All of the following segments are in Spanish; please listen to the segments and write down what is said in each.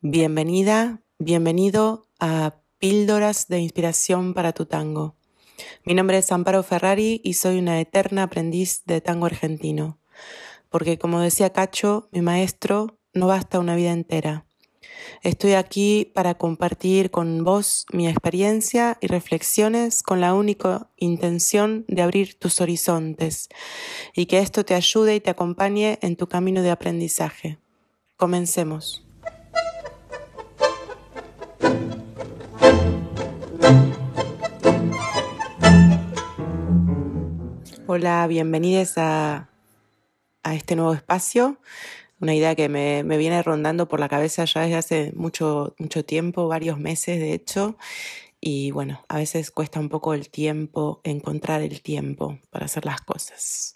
Bienvenida, bienvenido a Píldoras de Inspiración para tu Tango. Mi nombre es Amparo Ferrari y soy una eterna aprendiz de tango argentino, porque como decía Cacho, mi maestro, no basta una vida entera. Estoy aquí para compartir con vos mi experiencia y reflexiones con la única intención de abrir tus horizontes y que esto te ayude y te acompañe en tu camino de aprendizaje. Comencemos. Hola, bienvenidos a, a, este nuevo espacio. Una idea que me, me, viene rondando por la cabeza ya desde hace mucho, mucho tiempo, varios meses de hecho. Y bueno, a veces cuesta un poco el tiempo, encontrar el tiempo para hacer las cosas.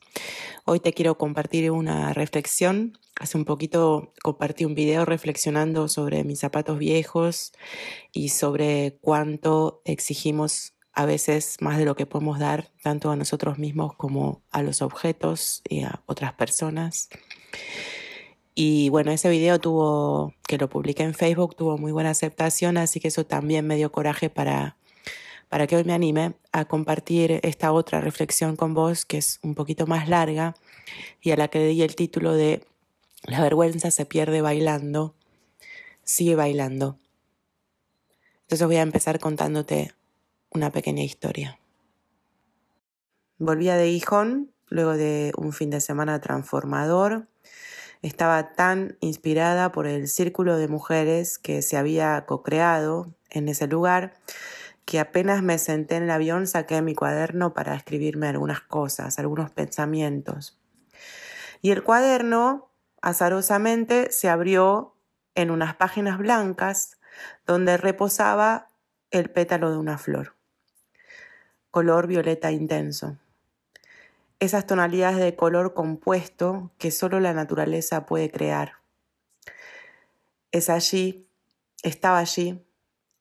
Hoy te quiero compartir una reflexión. Hace un poquito compartí un video reflexionando sobre mis zapatos viejos y sobre cuánto exigimos a veces más de lo que podemos dar tanto a nosotros mismos como a los objetos y a otras personas. Y bueno, ese video tuvo, que lo publiqué en Facebook, tuvo muy buena aceptación, así que eso también me dio coraje para, para que hoy me anime a compartir esta otra reflexión con vos, que es un poquito más larga y a la que di el título de La vergüenza se pierde bailando, sigue bailando. Entonces voy a empezar contándote una pequeña historia. Volvía de Gijón luego de un fin de semana transformador. Estaba tan inspirada por el círculo de mujeres que se había co-creado en ese lugar que apenas me senté en el avión saqué mi cuaderno para escribirme algunas cosas, algunos pensamientos. Y el cuaderno, azarosamente, se abrió en unas páginas blancas donde reposaba el pétalo de una flor color violeta intenso. Esas tonalidades de color compuesto que solo la naturaleza puede crear. Es allí, estaba allí,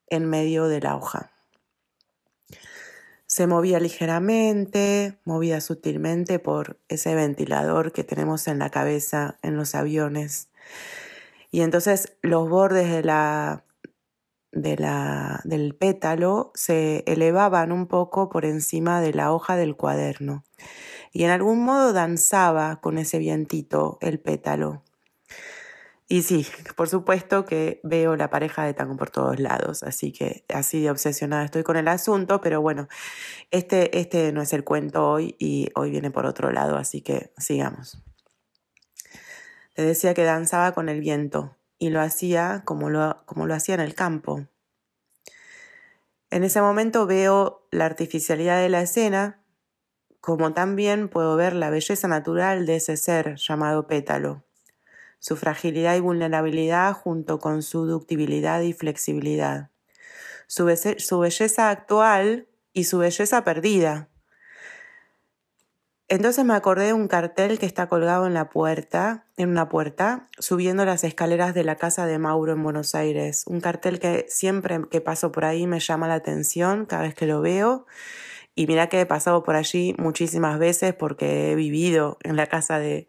en medio de la hoja. Se movía ligeramente, movía sutilmente por ese ventilador que tenemos en la cabeza en los aviones. Y entonces los bordes de la de la, del pétalo se elevaban un poco por encima de la hoja del cuaderno y en algún modo danzaba con ese vientito el pétalo. Y sí, por supuesto que veo la pareja de tango por todos lados, así que así de obsesionada estoy con el asunto, pero bueno, este, este no es el cuento hoy y hoy viene por otro lado, así que sigamos. Te decía que danzaba con el viento, y lo hacía como lo, como lo hacía en el campo. En ese momento veo la artificialidad de la escena, como también puedo ver la belleza natural de ese ser llamado pétalo, su fragilidad y vulnerabilidad junto con su ductibilidad y flexibilidad, su, su belleza actual y su belleza perdida, entonces me acordé de un cartel que está colgado en la puerta, en una puerta, subiendo las escaleras de la casa de Mauro en Buenos Aires. Un cartel que siempre que paso por ahí me llama la atención cada vez que lo veo. Y mira que he pasado por allí muchísimas veces porque he vivido en la casa de,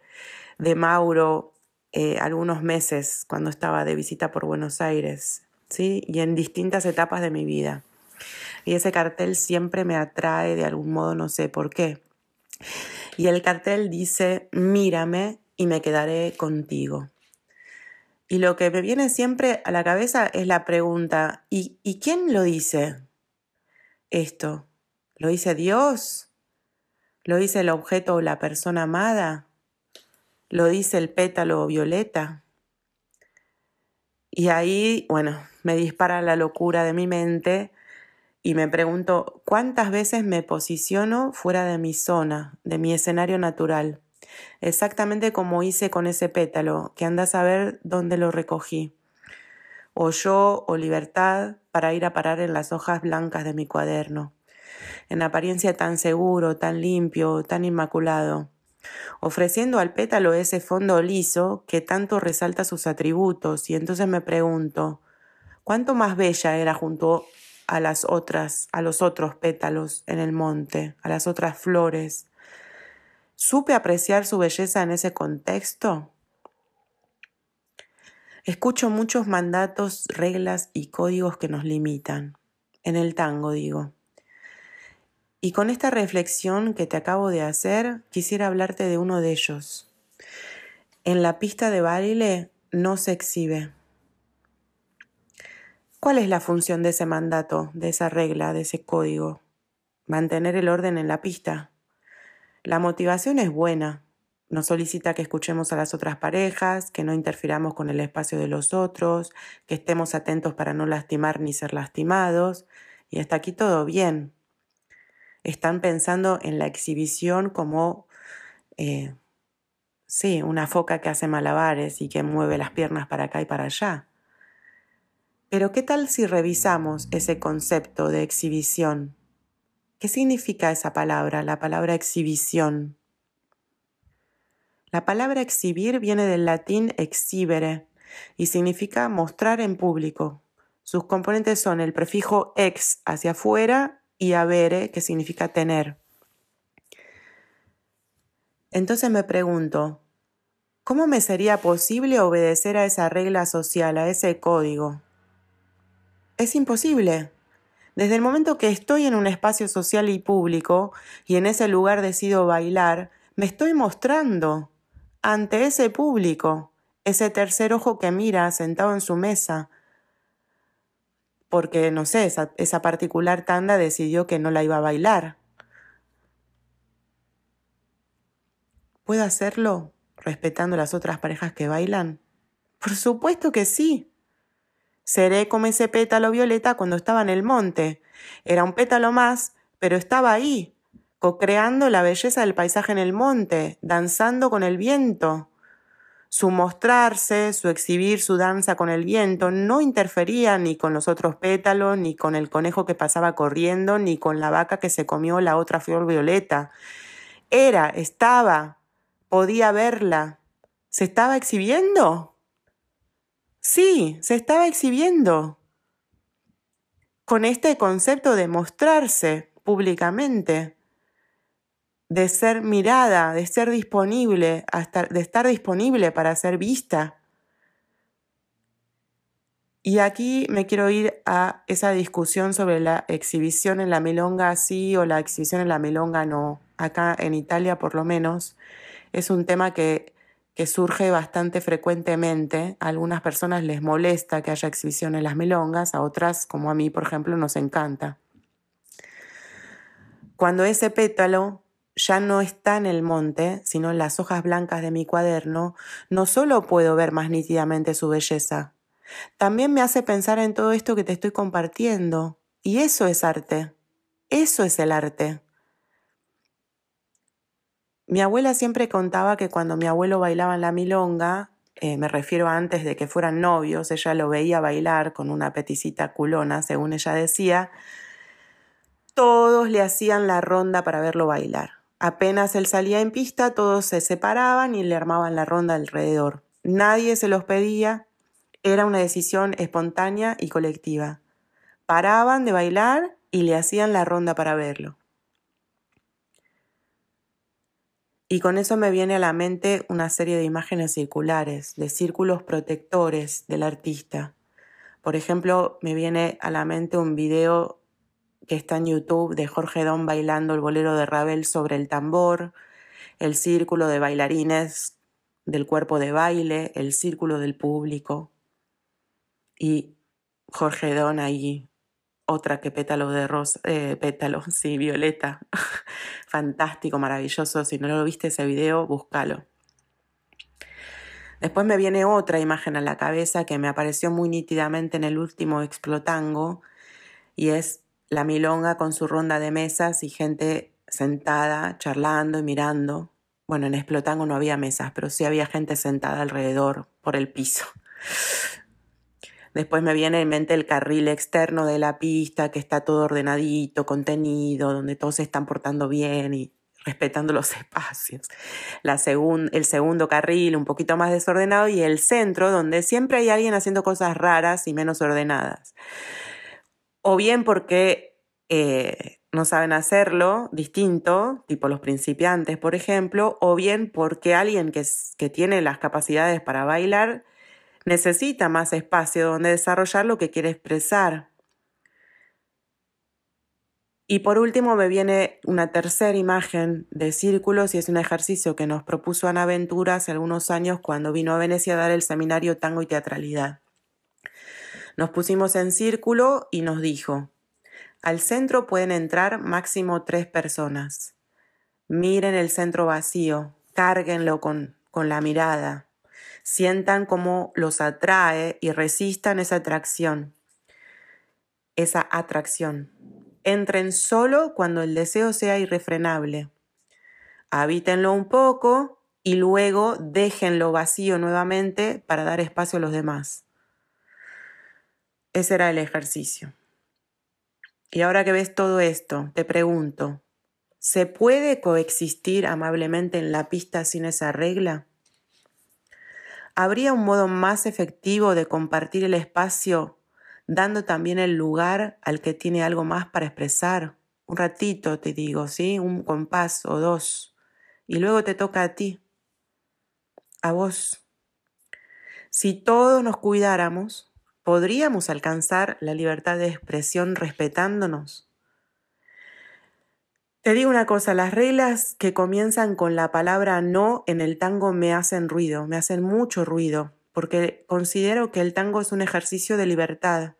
de Mauro eh, algunos meses cuando estaba de visita por Buenos Aires, ¿sí? Y en distintas etapas de mi vida. Y ese cartel siempre me atrae de algún modo, no sé por qué. Y el cartel dice, mírame y me quedaré contigo. Y lo que me viene siempre a la cabeza es la pregunta, ¿y, ¿y quién lo dice esto? ¿Lo dice Dios? ¿Lo dice el objeto o la persona amada? ¿Lo dice el pétalo violeta? Y ahí, bueno, me dispara la locura de mi mente y me pregunto cuántas veces me posiciono fuera de mi zona, de mi escenario natural, exactamente como hice con ese pétalo, que anda a saber dónde lo recogí, o yo o libertad para ir a parar en las hojas blancas de mi cuaderno, en apariencia tan seguro, tan limpio, tan inmaculado, ofreciendo al pétalo ese fondo liso que tanto resalta sus atributos, y entonces me pregunto, ¿cuánto más bella era junto a las otras, a los otros pétalos en el monte, a las otras flores. ¿Supe apreciar su belleza en ese contexto? Escucho muchos mandatos, reglas y códigos que nos limitan. En el tango, digo. Y con esta reflexión que te acabo de hacer, quisiera hablarte de uno de ellos. En la pista de baile no se exhibe. ¿Cuál es la función de ese mandato, de esa regla, de ese código? Mantener el orden en la pista. La motivación es buena, nos solicita que escuchemos a las otras parejas, que no interfiramos con el espacio de los otros, que estemos atentos para no lastimar ni ser lastimados. Y hasta aquí todo bien. Están pensando en la exhibición como, eh, sí, una foca que hace malabares y que mueve las piernas para acá y para allá. Pero ¿qué tal si revisamos ese concepto de exhibición? ¿Qué significa esa palabra, la palabra exhibición? La palabra exhibir viene del latín exhibere y significa mostrar en público. Sus componentes son el prefijo ex hacia afuera y avere, que significa tener. Entonces me pregunto, ¿cómo me sería posible obedecer a esa regla social, a ese código? Es imposible. Desde el momento que estoy en un espacio social y público y en ese lugar decido bailar, me estoy mostrando ante ese público, ese tercer ojo que mira sentado en su mesa, porque, no sé, esa, particular tanda decidió que no la iba a bailar. ¿Puedo hacerlo respetando las otras parejas que bailan? Por supuesto que sí. Seré como ese pétalo violeta cuando estaba en el monte. Era un pétalo más, pero estaba ahí, co-creando la belleza del paisaje en el monte, danzando con el viento. Su mostrarse, su exhibir su danza con el viento no interfería ni con los otros pétalos, ni con el conejo que pasaba corriendo, ni con la vaca que se comió la otra flor violeta. Era, estaba, podía verla. ¿Se estaba exhibiendo? Sí, se estaba exhibiendo. Con este concepto de mostrarse públicamente de ser mirada, de ser disponible, de estar disponible para ser vista. Y aquí me quiero ir a esa discusión sobre la exhibición en la milonga sí o la exhibición en la milonga no. Acá en Italia por lo menos es un tema que, que surge bastante frecuentemente. A algunas personas les molesta que haya exhibición en las milongas, a otras, como a mí por ejemplo, nos encanta. Cuando ese pétalo ya no está en el monte, sino en las hojas blancas de mi cuaderno, no solo puedo ver más nítidamente su belleza, también me hace pensar en todo esto que te estoy compartiendo. Y eso es arte. Eso es el arte. Mi abuela siempre contaba que cuando mi abuelo bailaba en la milonga, eh, me refiero antes de que fueran novios, ella lo veía bailar con una peticita culona, según ella decía, todos le hacían la ronda para verlo bailar. Apenas él salía en pista, todos se separaban y le armaban la ronda alrededor. Nadie se los pedía, era una decisión espontánea y colectiva. Paraban de bailar y le hacían la ronda para verlo. Y con eso me viene a la mente una serie de imágenes circulares, de círculos protectores del artista. Por ejemplo, me viene a la mente un video que está en YouTube de Jorge Don bailando el bolero de Ravel sobre el tambor, el círculo de bailarines del cuerpo de baile, el círculo del público y Jorge Don ahí, otra que pétalo de rosa, eh, pétalo, sí, violeta, fantástico, maravilloso, si no lo viste ese video, búscalo. Después me viene otra imagen a la cabeza que me apareció muy nítidamente en el último Explotango y es la milonga con su ronda de mesas y gente sentada, charlando y mirando. Bueno, en Explotango no había mesas, pero sí había gente sentada alrededor por el piso. Después me viene en mente el carril externo de la pista, que está todo ordenadito, contenido, donde todos se están portando bien y respetando los espacios. La el segundo carril, un poquito más desordenado, y el centro, donde siempre hay alguien haciendo cosas raras y menos ordenadas o bien porque eh, no saben hacerlo distinto, tipo los principiantes, por ejemplo, o bien porque alguien que, que tiene las capacidades para bailar necesita más espacio donde desarrollar lo que quiere expresar. Y por último me viene una tercera imagen de círculos y es un ejercicio que nos propuso Ana Ventura hace algunos años cuando vino a Venecia a dar el seminario Tango y Teatralidad. Nos pusimos en círculo y nos dijo, al centro pueden entrar máximo tres personas. Miren el centro vacío, cárguenlo con, con la mirada, sientan cómo los atrae y resistan esa atracción, esa atracción. Entren solo cuando el deseo sea irrefrenable. Habítenlo un poco y luego déjenlo vacío nuevamente para dar espacio a los demás. Ese era el ejercicio. Y ahora que ves todo esto, te pregunto, ¿se puede coexistir amablemente en la pista sin esa regla? ¿Habría un modo más efectivo de compartir el espacio dando también el lugar al que tiene algo más para expresar? Un ratito, te digo, ¿sí? Un compás o dos. Y luego te toca a ti, a vos. Si todos nos cuidáramos, ¿podríamos alcanzar la libertad de expresión respetándonos? Te digo una cosa, las reglas que comienzan con la palabra no en el tango me hacen ruido, me hacen mucho ruido, porque considero que el tango es un ejercicio de libertad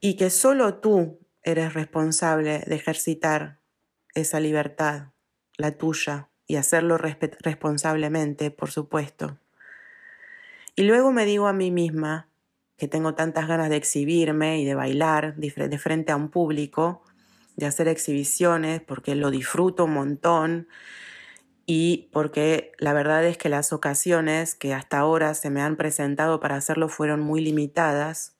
y que solo tú eres responsable de ejercitar esa libertad, la tuya, y hacerlo responsablemente, por supuesto. Y luego me digo a mí misma, que tengo tantas ganas de exhibirme y de bailar de frente a un público, de hacer exhibiciones, porque lo disfruto un montón y porque la verdad es que las ocasiones que hasta ahora se me han presentado para hacerlo fueron muy limitadas.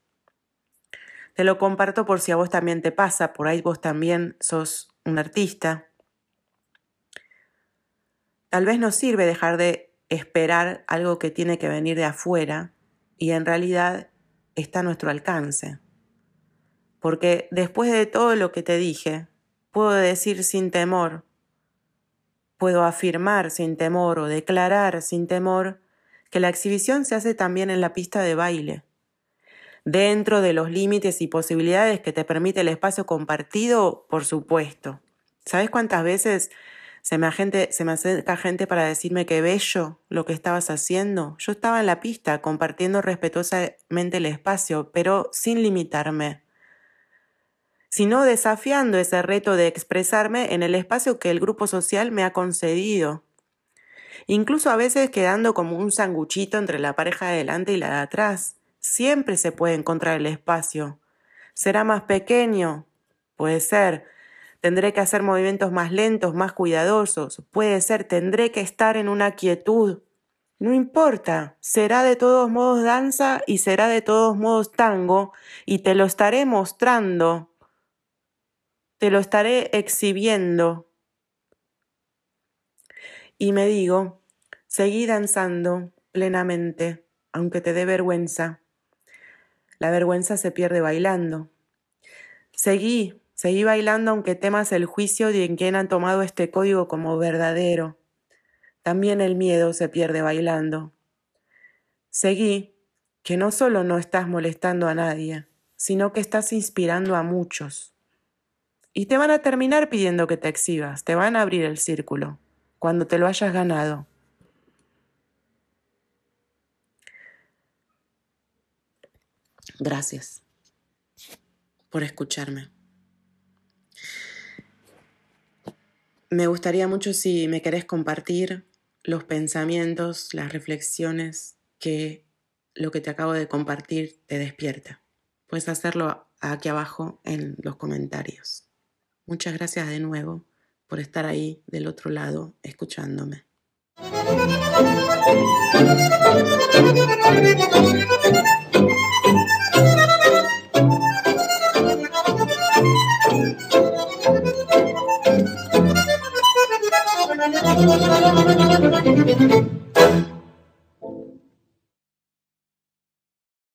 Te lo comparto por si a vos también te pasa, por ahí vos también sos un artista. Tal vez nos sirve dejar de esperar algo que tiene que venir de afuera y en realidad está a nuestro alcance porque después de todo lo que te dije, puedo decir sin temor, puedo afirmar sin temor o declarar sin temor que la exhibición se hace también en la pista de baile, dentro de los límites y posibilidades que te permite el espacio compartido, por supuesto. ¿Sabes cuántas veces se me, acerca gente para decirme que bello lo que estabas haciendo? Yo estaba en la pista compartiendo respetuosamente el espacio, pero sin limitarme sino desafiando ese reto de expresarme en el espacio que el grupo social me ha concedido. Incluso a veces quedando como un sanguchito entre la pareja de delante y la de atrás. Siempre se puede encontrar el espacio. ¿Será más pequeño? Puede ser. Tendré que hacer movimientos más lentos, más cuidadosos. Puede ser, tendré que estar en una quietud. No importa, será de todos modos danza y será de todos modos tango, y te lo estaré mostrando te lo estaré exhibiendo. Y me digo, seguí danzando plenamente, aunque te dé vergüenza. La vergüenza se pierde bailando. Seguí, seguí bailando aunque temas el juicio de quien han tomado este código como verdadero. También el miedo se pierde bailando. Seguí, que no solo no estás molestando a nadie, sino que estás inspirando a muchos. Y te van a terminar pidiendo que te exhibas, te van a abrir el círculo cuando te lo hayas ganado. Gracias por escucharme. Me gustaría mucho si me querés compartir los pensamientos, las reflexiones que lo que te acabo de compartir te despierta. Puedes hacerlo aquí abajo en los comentarios. Muchas gracias de nuevo por estar ahí del otro lado escuchándome.